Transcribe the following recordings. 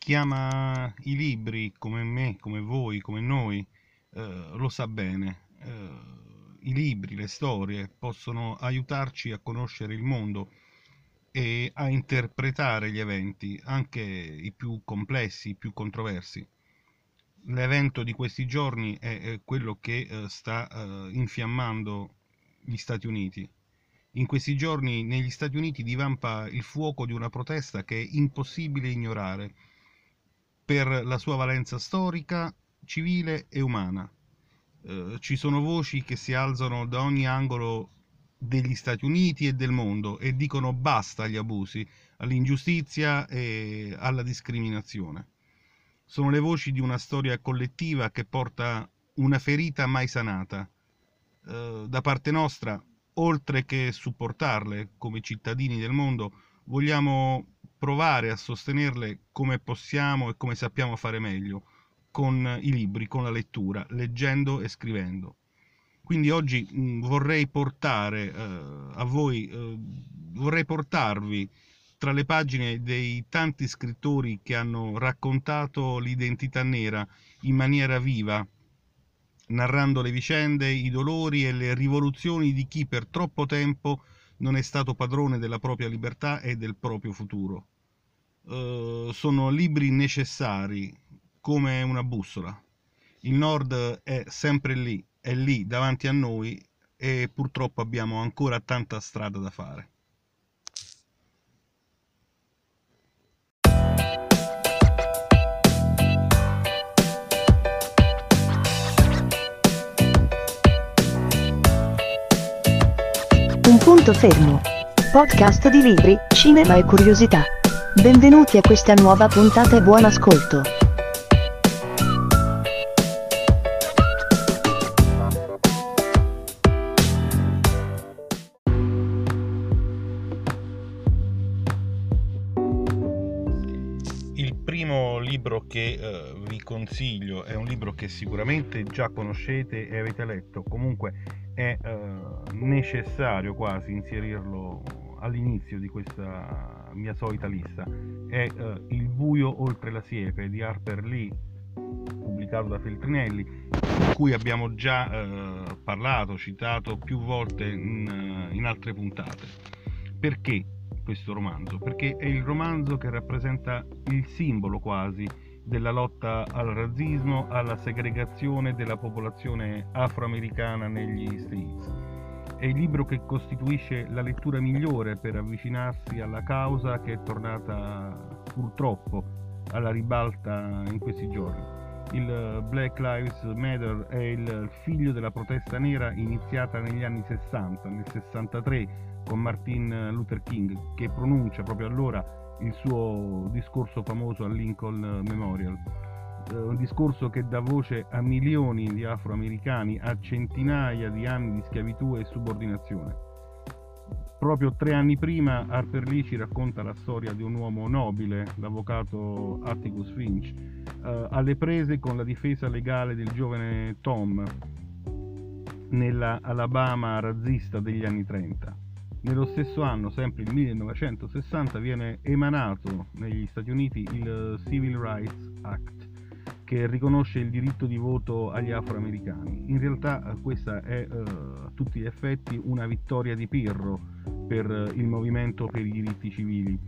chi ama i libri come me, come voi, come noi, eh, lo sa bene. Eh, I libri, le storie possono aiutarci a conoscere il mondo e a interpretare gli eventi, anche i più complessi, i più controversi. L'evento di questi giorni è quello che eh, sta eh, infiammando gli Stati Uniti. In questi giorni negli Stati Uniti divampa il fuoco di una protesta che è impossibile ignorare per la sua valenza storica, civile e umana. Eh, ci sono voci che si alzano da ogni angolo degli Stati Uniti e del mondo e dicono basta agli abusi, all'ingiustizia e alla discriminazione. Sono le voci di una storia collettiva che porta una ferita mai sanata. Eh, da parte nostra, oltre che supportarle come cittadini del mondo, vogliamo provare a sostenerle come possiamo e come sappiamo fare meglio, con i libri, con la lettura, leggendo e scrivendo. Quindi oggi mh, vorrei portare eh, a voi, eh, vorrei portarvi tra le pagine dei tanti scrittori che hanno raccontato l'identità nera in maniera viva, narrando le vicende, i dolori e le rivoluzioni di chi per troppo tempo non è stato padrone della propria libertà e del proprio futuro. Uh, sono libri necessari come una bussola. Il nord è sempre lì, è lì davanti a noi e purtroppo abbiamo ancora tanta strada da fare. Punto fermo. Podcast di libri, cinema e curiosità. Benvenuti a questa nuova puntata e buon ascolto. primo libro che eh, consiglio è un libro che sicuramente già conoscete e avete letto, comunque è eh, necessario quasi inserirlo all'inizio di questa mia solita lista. È eh, Il buio oltre la siepe di Harper Lee, pubblicato da Feltrinelli, di cui abbiamo già eh, parlato, citato più volte in, eh, in altre puntate. Perché? questo romanzo, perché è il romanzo che rappresenta il simbolo quasi della lotta al razzismo, alla segregazione della popolazione afroamericana negli States. È il libro che costituisce la lettura migliore per avvicinarsi alla causa che è tornata purtroppo alla ribalta in questi giorni. Il Black Lives Matter è il figlio della protesta nera iniziata negli anni 60, nel 63 con Martin Luther King che pronuncia proprio allora il suo discorso famoso al Lincoln Memorial. Eh, un discorso che dà voce a milioni di afroamericani, a centinaia di anni di schiavitù e subordinazione. Proprio tre anni prima Harper Lee ci racconta la storia di un uomo nobile, l'avvocato Atticus Finch, eh, alle prese con la difesa legale del giovane Tom nella Alabama razzista degli anni 30. Nello stesso anno, sempre il 1960, viene emanato negli Stati Uniti il Civil Rights Act che riconosce il diritto di voto agli afroamericani. In realtà eh, questa è eh, a tutti gli effetti una vittoria di Pirro per eh, il movimento per i diritti civili,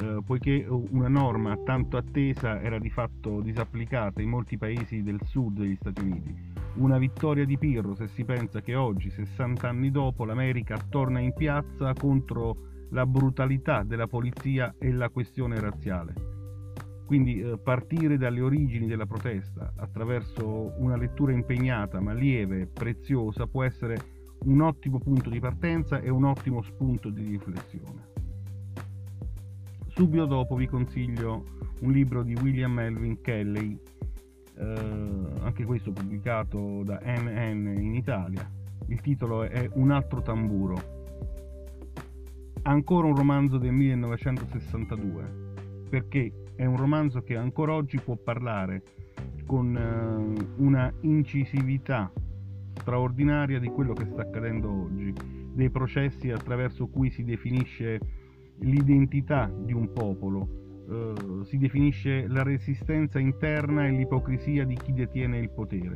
eh, poiché una norma tanto attesa era di fatto disapplicata in molti paesi del sud degli Stati Uniti una vittoria di Pirro se si pensa che oggi, 60 anni dopo, l'America torna in piazza contro la brutalità della polizia e la questione razziale. Quindi eh, partire dalle origini della protesta attraverso una lettura impegnata ma lieve, preziosa, può essere un ottimo punto di partenza e un ottimo spunto di riflessione. Subito dopo vi consiglio un libro di William Melvin Kelly anche questo pubblicato da NN in Italia. Il titolo è Un altro tamburo. Ancora un romanzo del 1962, perché è un romanzo che ancora oggi può parlare con eh, una incisività straordinaria di quello che sta accadendo oggi, dei processi attraverso cui si definisce l'identità di un popolo, eh, si definisce la resistenza interna e l'ipocrisia di chi detiene il potere.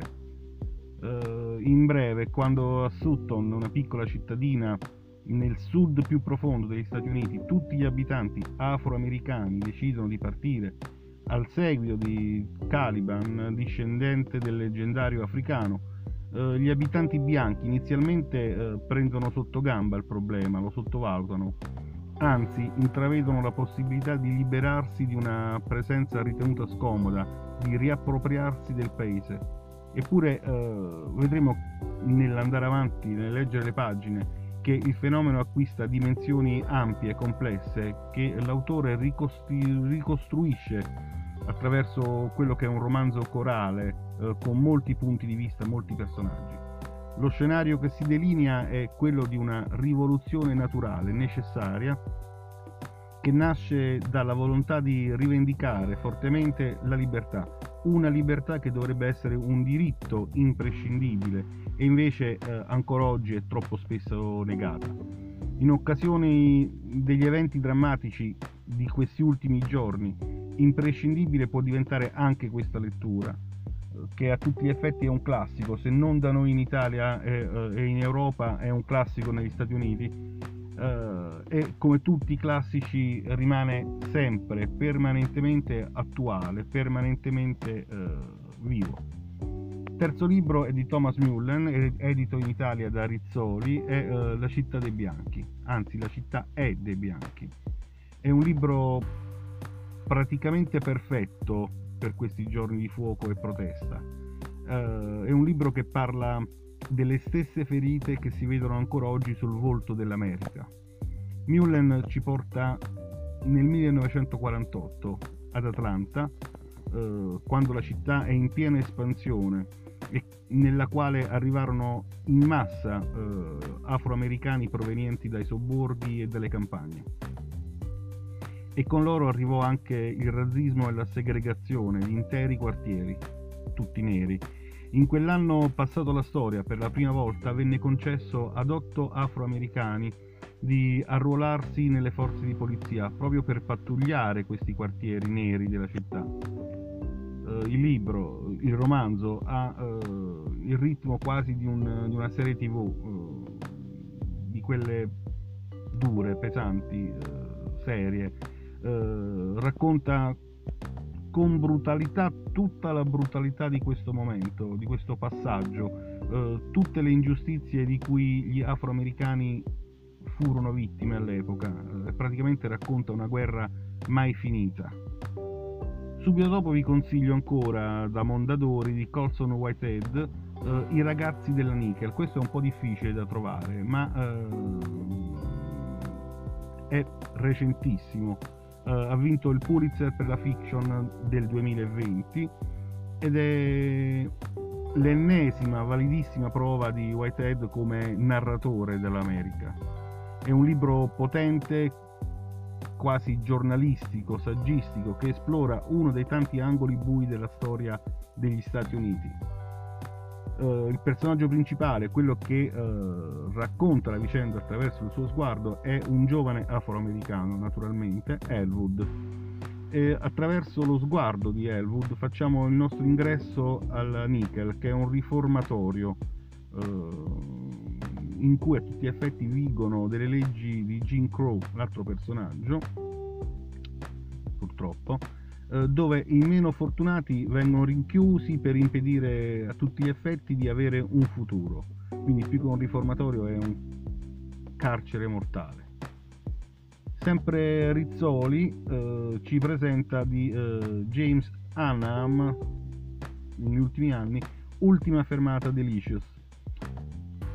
Eh, in breve, quando a Sutton, una piccola cittadina nel sud più profondo degli Stati Uniti, tutti gli abitanti afroamericani decidono di partire al seguito di Caliban, discendente del leggendario africano, eh, gli abitanti bianchi inizialmente eh, prendono sotto gamba il problema, lo sottovalutano, anzi intravedono la possibilità di liberarsi di una presenza ritenuta scomoda, di riappropriarsi del paese. Eppure eh, vedremo nell'andare avanti, nel leggere le pagine, che il fenomeno acquista dimensioni ampie e complesse che l'autore ricostru- ricostruisce attraverso quello che è un romanzo corale eh, con molti punti di vista, molti personaggi. Lo scenario che si delinea è quello di una rivoluzione naturale, necessaria, che nasce dalla volontà di rivendicare fortemente la libertà, una libertà che dovrebbe essere un diritto imprescindibile e invece eh, ancora oggi è troppo spesso negata. In occasione degli eventi drammatici di questi ultimi giorni, imprescindibile può diventare anche questa lettura, che a tutti gli effetti è un classico, se non da noi in Italia e, eh, e in Europa è un classico negli Stati Uniti, Uh, e come tutti i classici rimane sempre permanentemente attuale, permanentemente uh, vivo terzo libro è di Thomas Mullen, edito in Italia da Rizzoli, è uh, La città dei bianchi, anzi la città è dei bianchi. È un libro praticamente perfetto per questi giorni di fuoco e protesta. Uh, è un libro che parla delle stesse ferite che si vedono ancora oggi sul volto dell'America. Mullen ci porta nel 1948 ad Atlanta, uh, quando la città è in piena espansione nella quale arrivarono in massa eh, afroamericani provenienti dai sobborghi e dalle campagne. E con loro arrivò anche il razzismo e la segregazione di interi quartieri, tutti neri. In quell'anno passato la storia, per la prima volta, venne concesso ad otto afroamericani di arruolarsi nelle forze di polizia proprio per pattugliare questi quartieri neri della città uh, il libro, il romanzo ha uh, il ritmo quasi di, un, di una serie tv, uh, di quelle dure, pesanti, serie, racconta con brutalità tutta la brutalità di questo momento, di questo passaggio, tutte le ingiustizie di cui gli afroamericani furono vittime all'epoca, praticamente racconta una guerra mai finita. Subito dopo vi consiglio ancora da Mondadori di Colson Whitehead eh, I ragazzi della Nickel. Questo è un po' difficile da trovare, ma eh, è recentissimo. Eh, ha vinto il Pulitzer per la fiction del 2020 ed è l'ennesima validissima prova di Whitehead come narratore dell'America. È un libro potente quasi giornalistico, saggistico, che esplora uno dei tanti angoli bui della storia degli Stati Uniti. Uh, il personaggio principale, quello che uh, racconta la vicenda attraverso il suo sguardo, è un giovane afroamericano, naturalmente, Elwood. E attraverso lo sguardo di Elwood facciamo il nostro ingresso al Nickel, che è un riformatorio uh, in cui a tutti gli effetti vigono delle leggi di Jim Crow, l'altro personaggio, purtroppo, eh, dove i meno fortunati vengono rinchiusi per impedire a tutti gli effetti di avere un futuro. Quindi più che un riformatorio è un carcere mortale. Sempre Rizzoli eh, ci presenta di eh, James Annam negli ultimi anni, ultima fermata Delicious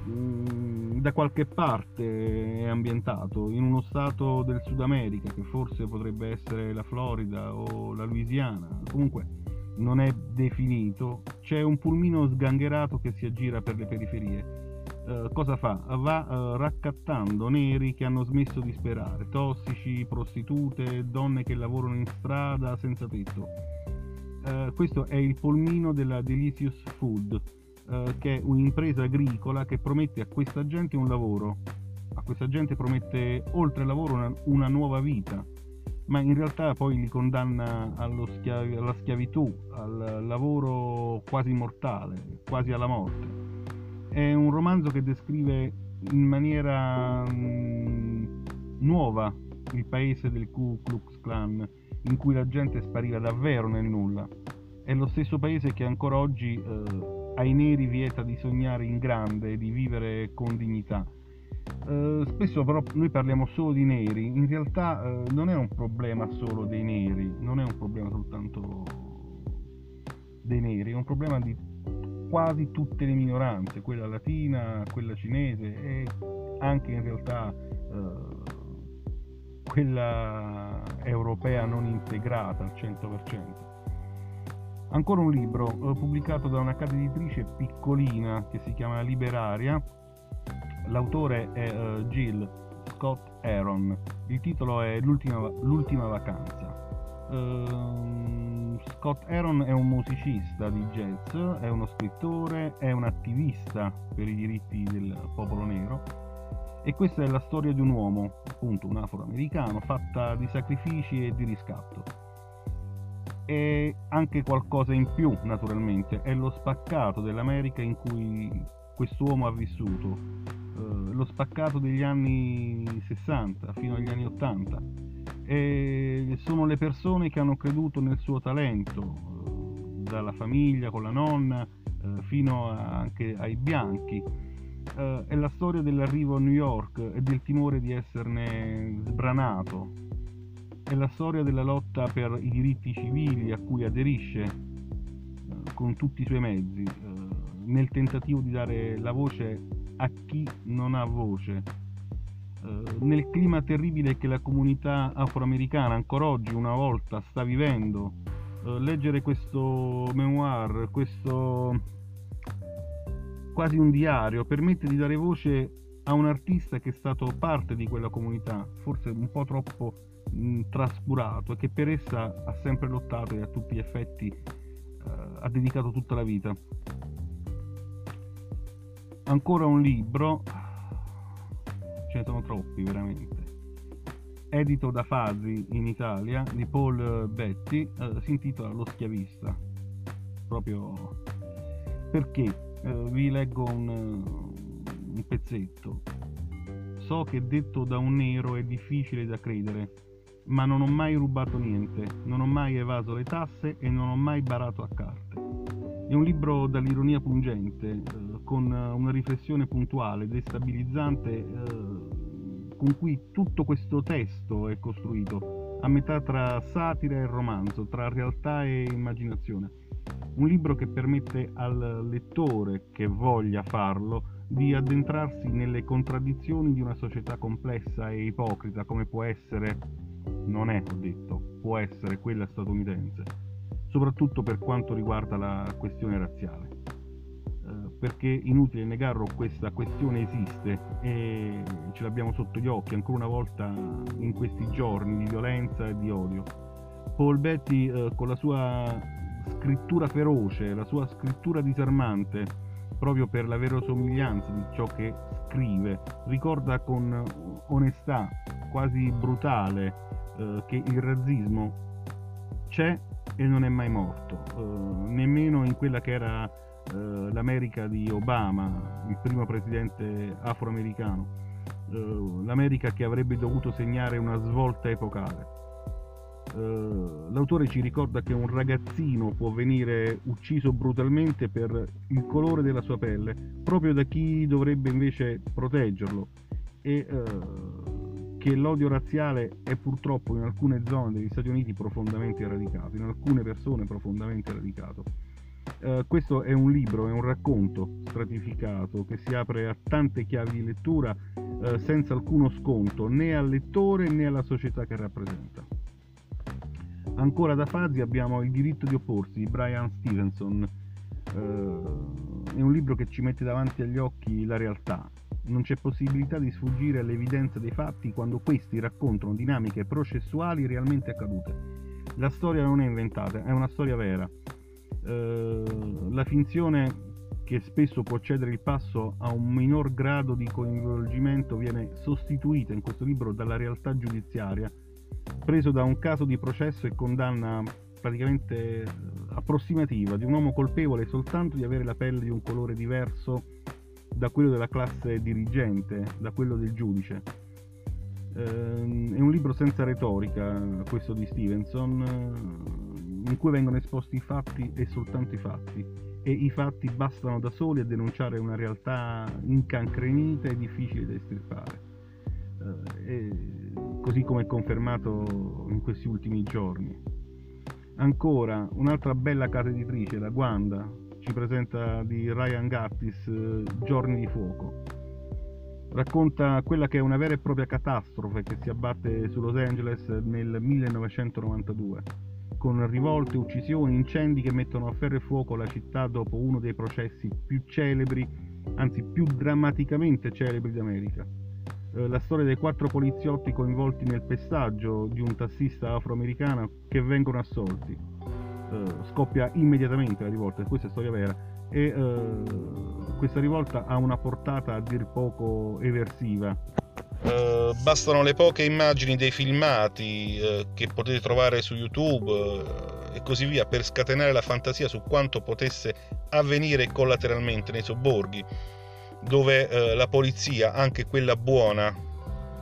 da qualche parte è ambientato, in uno stato del Sud America, che forse potrebbe essere la Florida o la Louisiana, comunque non è definito, c'è un pulmino sgangherato che si aggira per le periferie. Uh, cosa fa? Va uh, raccattando neri che hanno smesso di sperare, tossici, prostitute, donne che lavorano in strada senza tetto. Uh, questo è il polmino della Delicious Food, eh, che è un'impresa agricola che promette a questa gente un lavoro, a questa gente promette oltre al lavoro una, una nuova vita, ma in realtà poi li condanna schiavi, alla schiavitù, al lavoro quasi mortale, quasi alla morte. È un romanzo che descrive in maniera mh, nuova il paese del Ku Klux Klan, in cui la gente spariva davvero nel nulla. È lo stesso paese che ancora oggi eh, ai neri vieta di sognare in grande di vivere con dignità. Eh, spesso però noi parliamo solo di neri, in realtà eh, non è un problema solo dei neri, non è un problema soltanto dei neri, è un problema di quasi tutte le minoranze, quella latina, quella cinese e anche in realtà eh, quella europea non integrata al 100%. Ancora un libro eh, pubblicato da una casa editrice piccolina che si chiama Liberaria. L'autore è uh, Jill Scott Aaron. Il titolo è L'ultima, l'ultima vacanza. Uh, Scott Aaron è un musicista di jazz, è uno scrittore, è un attivista per i diritti del popolo nero e questa è la storia di un uomo, appunto un afroamericano, fatta di sacrifici e di riscatto. E anche qualcosa in più, naturalmente, è lo spaccato dell'America in cui quest'uomo ha vissuto, eh, lo spaccato degli anni 60 fino agli anni 80. E sono le persone che hanno creduto nel suo talento, eh, dalla famiglia con la nonna eh, fino anche ai bianchi eh, è la storia dell'arrivo a New York e del timore di esserne sbranato. È la storia della lotta per i diritti civili a cui aderisce eh, con tutti i suoi mezzi, eh, nel tentativo di dare la voce a chi non ha voce. Eh, nel clima terribile che la comunità afroamericana ancora oggi una volta sta vivendo, leggere questo memoir, questo quasi un diario, permette di dare voce a un artista che è stato parte di quella comunità, forse un po' troppo mh, trascurato e che per essa ha sempre lottato e a tutti gli effetti eh, ha dedicato tutta la vita. Ancora un libro, ce ne sono troppi veramente, edito da Fazi in Italia di Paul Betty, eh, si intitola Lo schiavista, proprio perché eh, vi leggo un, un pezzetto. So che detto da un nero è difficile da credere, ma non ho mai rubato niente, non ho mai evaso le tasse e non ho mai barato a carte. È un libro dall'ironia pungente, eh, con una riflessione puntuale, destabilizzante, eh, con cui tutto questo testo è costruito, a metà tra satira e romanzo, tra realtà e immaginazione un libro che permette al lettore che voglia farlo di addentrarsi nelle contraddizioni di una società complessa e ipocrita come può essere, non è ho detto, può essere quella statunitense, soprattutto per quanto riguarda la questione razziale. Eh, perché inutile negarlo, questa questione esiste e ce l'abbiamo sotto gli occhi ancora una volta in questi giorni di violenza e di odio. Paul Betty eh, con la sua scrittura feroce, la sua scrittura disarmante, proprio per la verosomiglianza di ciò che scrive, ricorda con onestà quasi brutale eh, che il razzismo c'è e non è mai morto, eh, nemmeno in quella che era eh, l'America di Obama, il primo presidente afroamericano, eh, l'America che avrebbe dovuto segnare una svolta epocale. Uh, l'autore ci ricorda che un ragazzino può venire ucciso brutalmente per il colore della sua pelle, proprio da chi dovrebbe invece proteggerlo, e che l'odio razziale è purtroppo in alcune zone degli Stati Uniti profondamente radicato, in alcune persone profondamente radicato. Uh, questo è un libro, è un racconto stratificato che si apre a tante chiavi di lettura senza alcuno sconto né al lettore né alla società che rappresenta. Ancora da Fazzi abbiamo Il diritto di opporsi di Brian Stevenson. Uh, è un libro che ci mette davanti agli occhi la realtà. Non c'è possibilità di sfuggire all'evidenza dei fatti quando questi raccontano dinamiche processuali realmente accadute. La storia non è inventata, è una storia vera. Uh, la finzione che spesso può cedere il passo a un minor grado di coinvolgimento viene sostituita in questo libro dalla realtà giudiziaria preso da un caso di processo e condanna praticamente approssimativa di un uomo colpevole soltanto di avere la pelle di un colore diverso da quello della classe dirigente, da quello del giudice. Eh, è un libro senza retorica, questo di Stevenson, eh, in cui vengono esposti i fatti e soltanto i fatti, e i fatti bastano da soli a denunciare una realtà incancrenita e difficile da estirpare. Eh, così come è confermato in questi ultimi giorni. Ancora, un'altra bella casa editrice, la Guanda, ci presenta di Ryan Gattis eh, Giorni di fuoco. Racconta quella che è una vera e propria catastrofe che si abbatte su Los Angeles nel 1992, con rivolte, uccisioni, incendi che mettono a ferro e fuoco la città dopo uno dei processi più celebri, anzi più drammaticamente celebri d'America. Eh, la storia dei quattro poliziotti coinvolti nel pestaggio di un tassista afroamericano che vengono assolti. Eh, scoppia immediatamente la rivolta, questa è storia vera, e eh, questa rivolta ha una portata a dir poco eversiva. Uh, bastano le poche immagini dei filmati uh, che potete trovare su YouTube uh, e così via per scatenare la fantasia su quanto potesse avvenire collateralmente nei sobborghi dove la polizia, anche quella buona,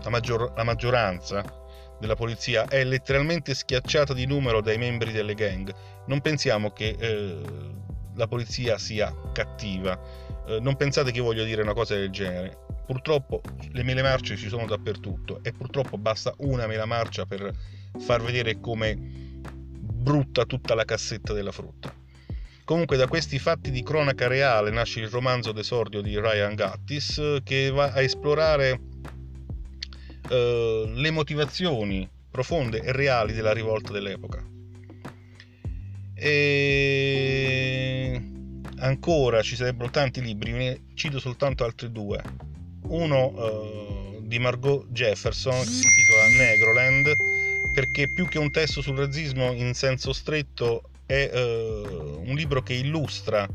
la, maggior- la, maggioranza della polizia, è letteralmente schiacciata di numero dai membri delle gang. Non pensiamo che eh, la polizia sia cattiva, eh, non pensate che voglio dire una cosa del genere. Purtroppo le mele marce ci sono dappertutto e purtroppo basta una mela marcia per far vedere come brutta tutta la cassetta della frutta. Comunque da questi fatti di cronaca reale nasce il romanzo d'esordio di Ryan Gattis che va a esplorare eh, le motivazioni profonde e reali della rivolta dell'epoca. E ancora ci sarebbero tanti libri, ne cito soltanto altri due. Uno eh, di Margot Jefferson che si intitola Negroland perché più che un testo sul razzismo in senso stretto è uh, un libro che illustra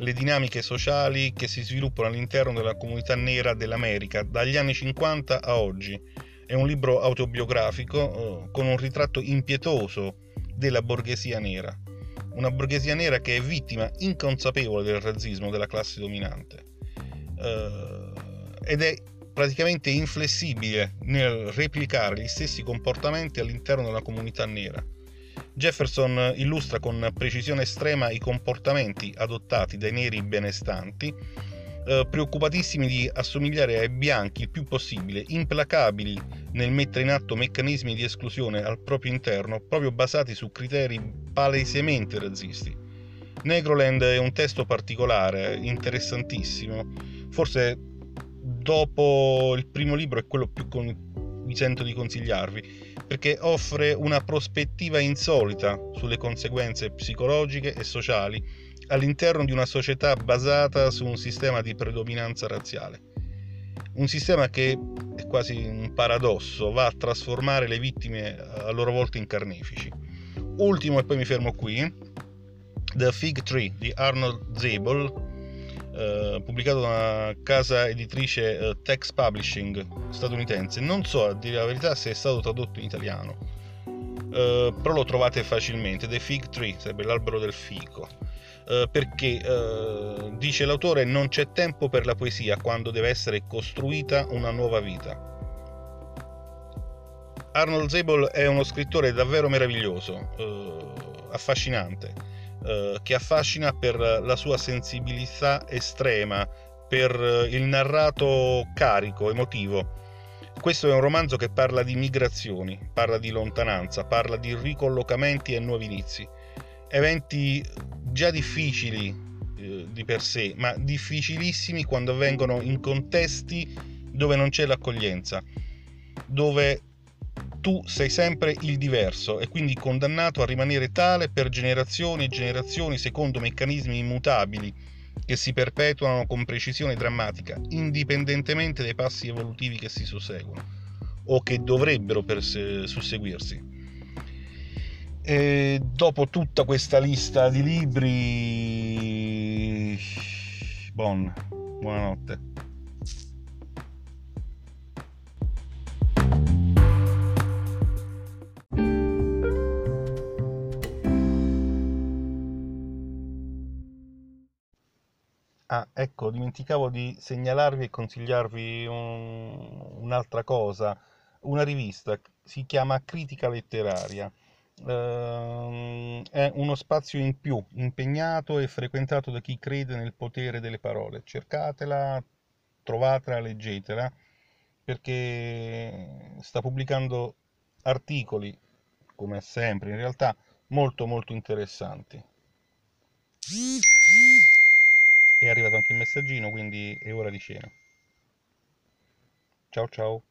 le dinamiche sociali che si sviluppano all'interno della comunità nera dell'America dagli anni 50 a oggi. È un libro autobiografico uh, con un ritratto impietoso della borghesia nera, una borghesia nera che è vittima inconsapevole del razzismo della classe dominante. Uh, ed è praticamente inflessibile nel replicare gli stessi comportamenti all'interno della comunità nera Jefferson illustra con precisione estrema i comportamenti adottati dai neri benestanti, eh, preoccupatissimi di assomigliare ai bianchi il più possibile, implacabili nel mettere in atto meccanismi di esclusione al proprio interno, proprio basati su criteri palesemente razzisti. Negroland è un testo particolare, interessantissimo, forse dopo il primo libro è quello più con mi sento di consigliarvi, perché offre una prospettiva insolita sulle conseguenze psicologiche e sociali all'interno di una società basata su un sistema di predominanza razziale. Un sistema che è quasi un paradosso, va a trasformare le vittime a loro volta in carnefici. Ultimo, e poi mi fermo qui, The Fig Tree di Arnold Zabel, eh, pubblicato da una casa editrice eh, Tex Publishing statunitense. Non so a dire la verità se è stato tradotto in italiano, eh, però lo trovate facilmente. The Fig Tree sarebbe l'albero del fico. Uh, perché uh, dice l'autore non c'è tempo per la poesia quando deve essere costruita una nuova vita. Arnold Zabel è uno scrittore davvero meraviglioso, affascinante eh, che affascina per la sua sensibilità estrema, per il narrato carico, emotivo. Questo è un romanzo che parla di migrazioni, parla di lontananza, parla di ricollocamenti e nuovi inizi. Eventi già difficili eh, di per sé, ma difficilissimi quando avvengono in contesti dove non c'è l'accoglienza, dove tu sei sempre il diverso e quindi condannato a rimanere tale per generazioni e generazioni secondo meccanismi immutabili che si perpetuano con precisione drammatica, indipendentemente dai passi evolutivi che si susseguono o che dovrebbero perse- susseguirsi. E dopo tutta questa lista di libri, bon, buonanotte. Ah, ecco, dimenticavo di segnalarvi e consigliarvi un- un'altra cosa, una rivista, si chiama Critica Letteraria. Ehm, è uno spazio in più, impegnato e frequentato da chi crede nel potere delle parole. Cercatela, trovatela, leggetela, perché sta pubblicando articoli, come sempre, in realtà molto molto interessanti. È arrivato anche il messaggino, quindi è ora di cena. Ciao ciao.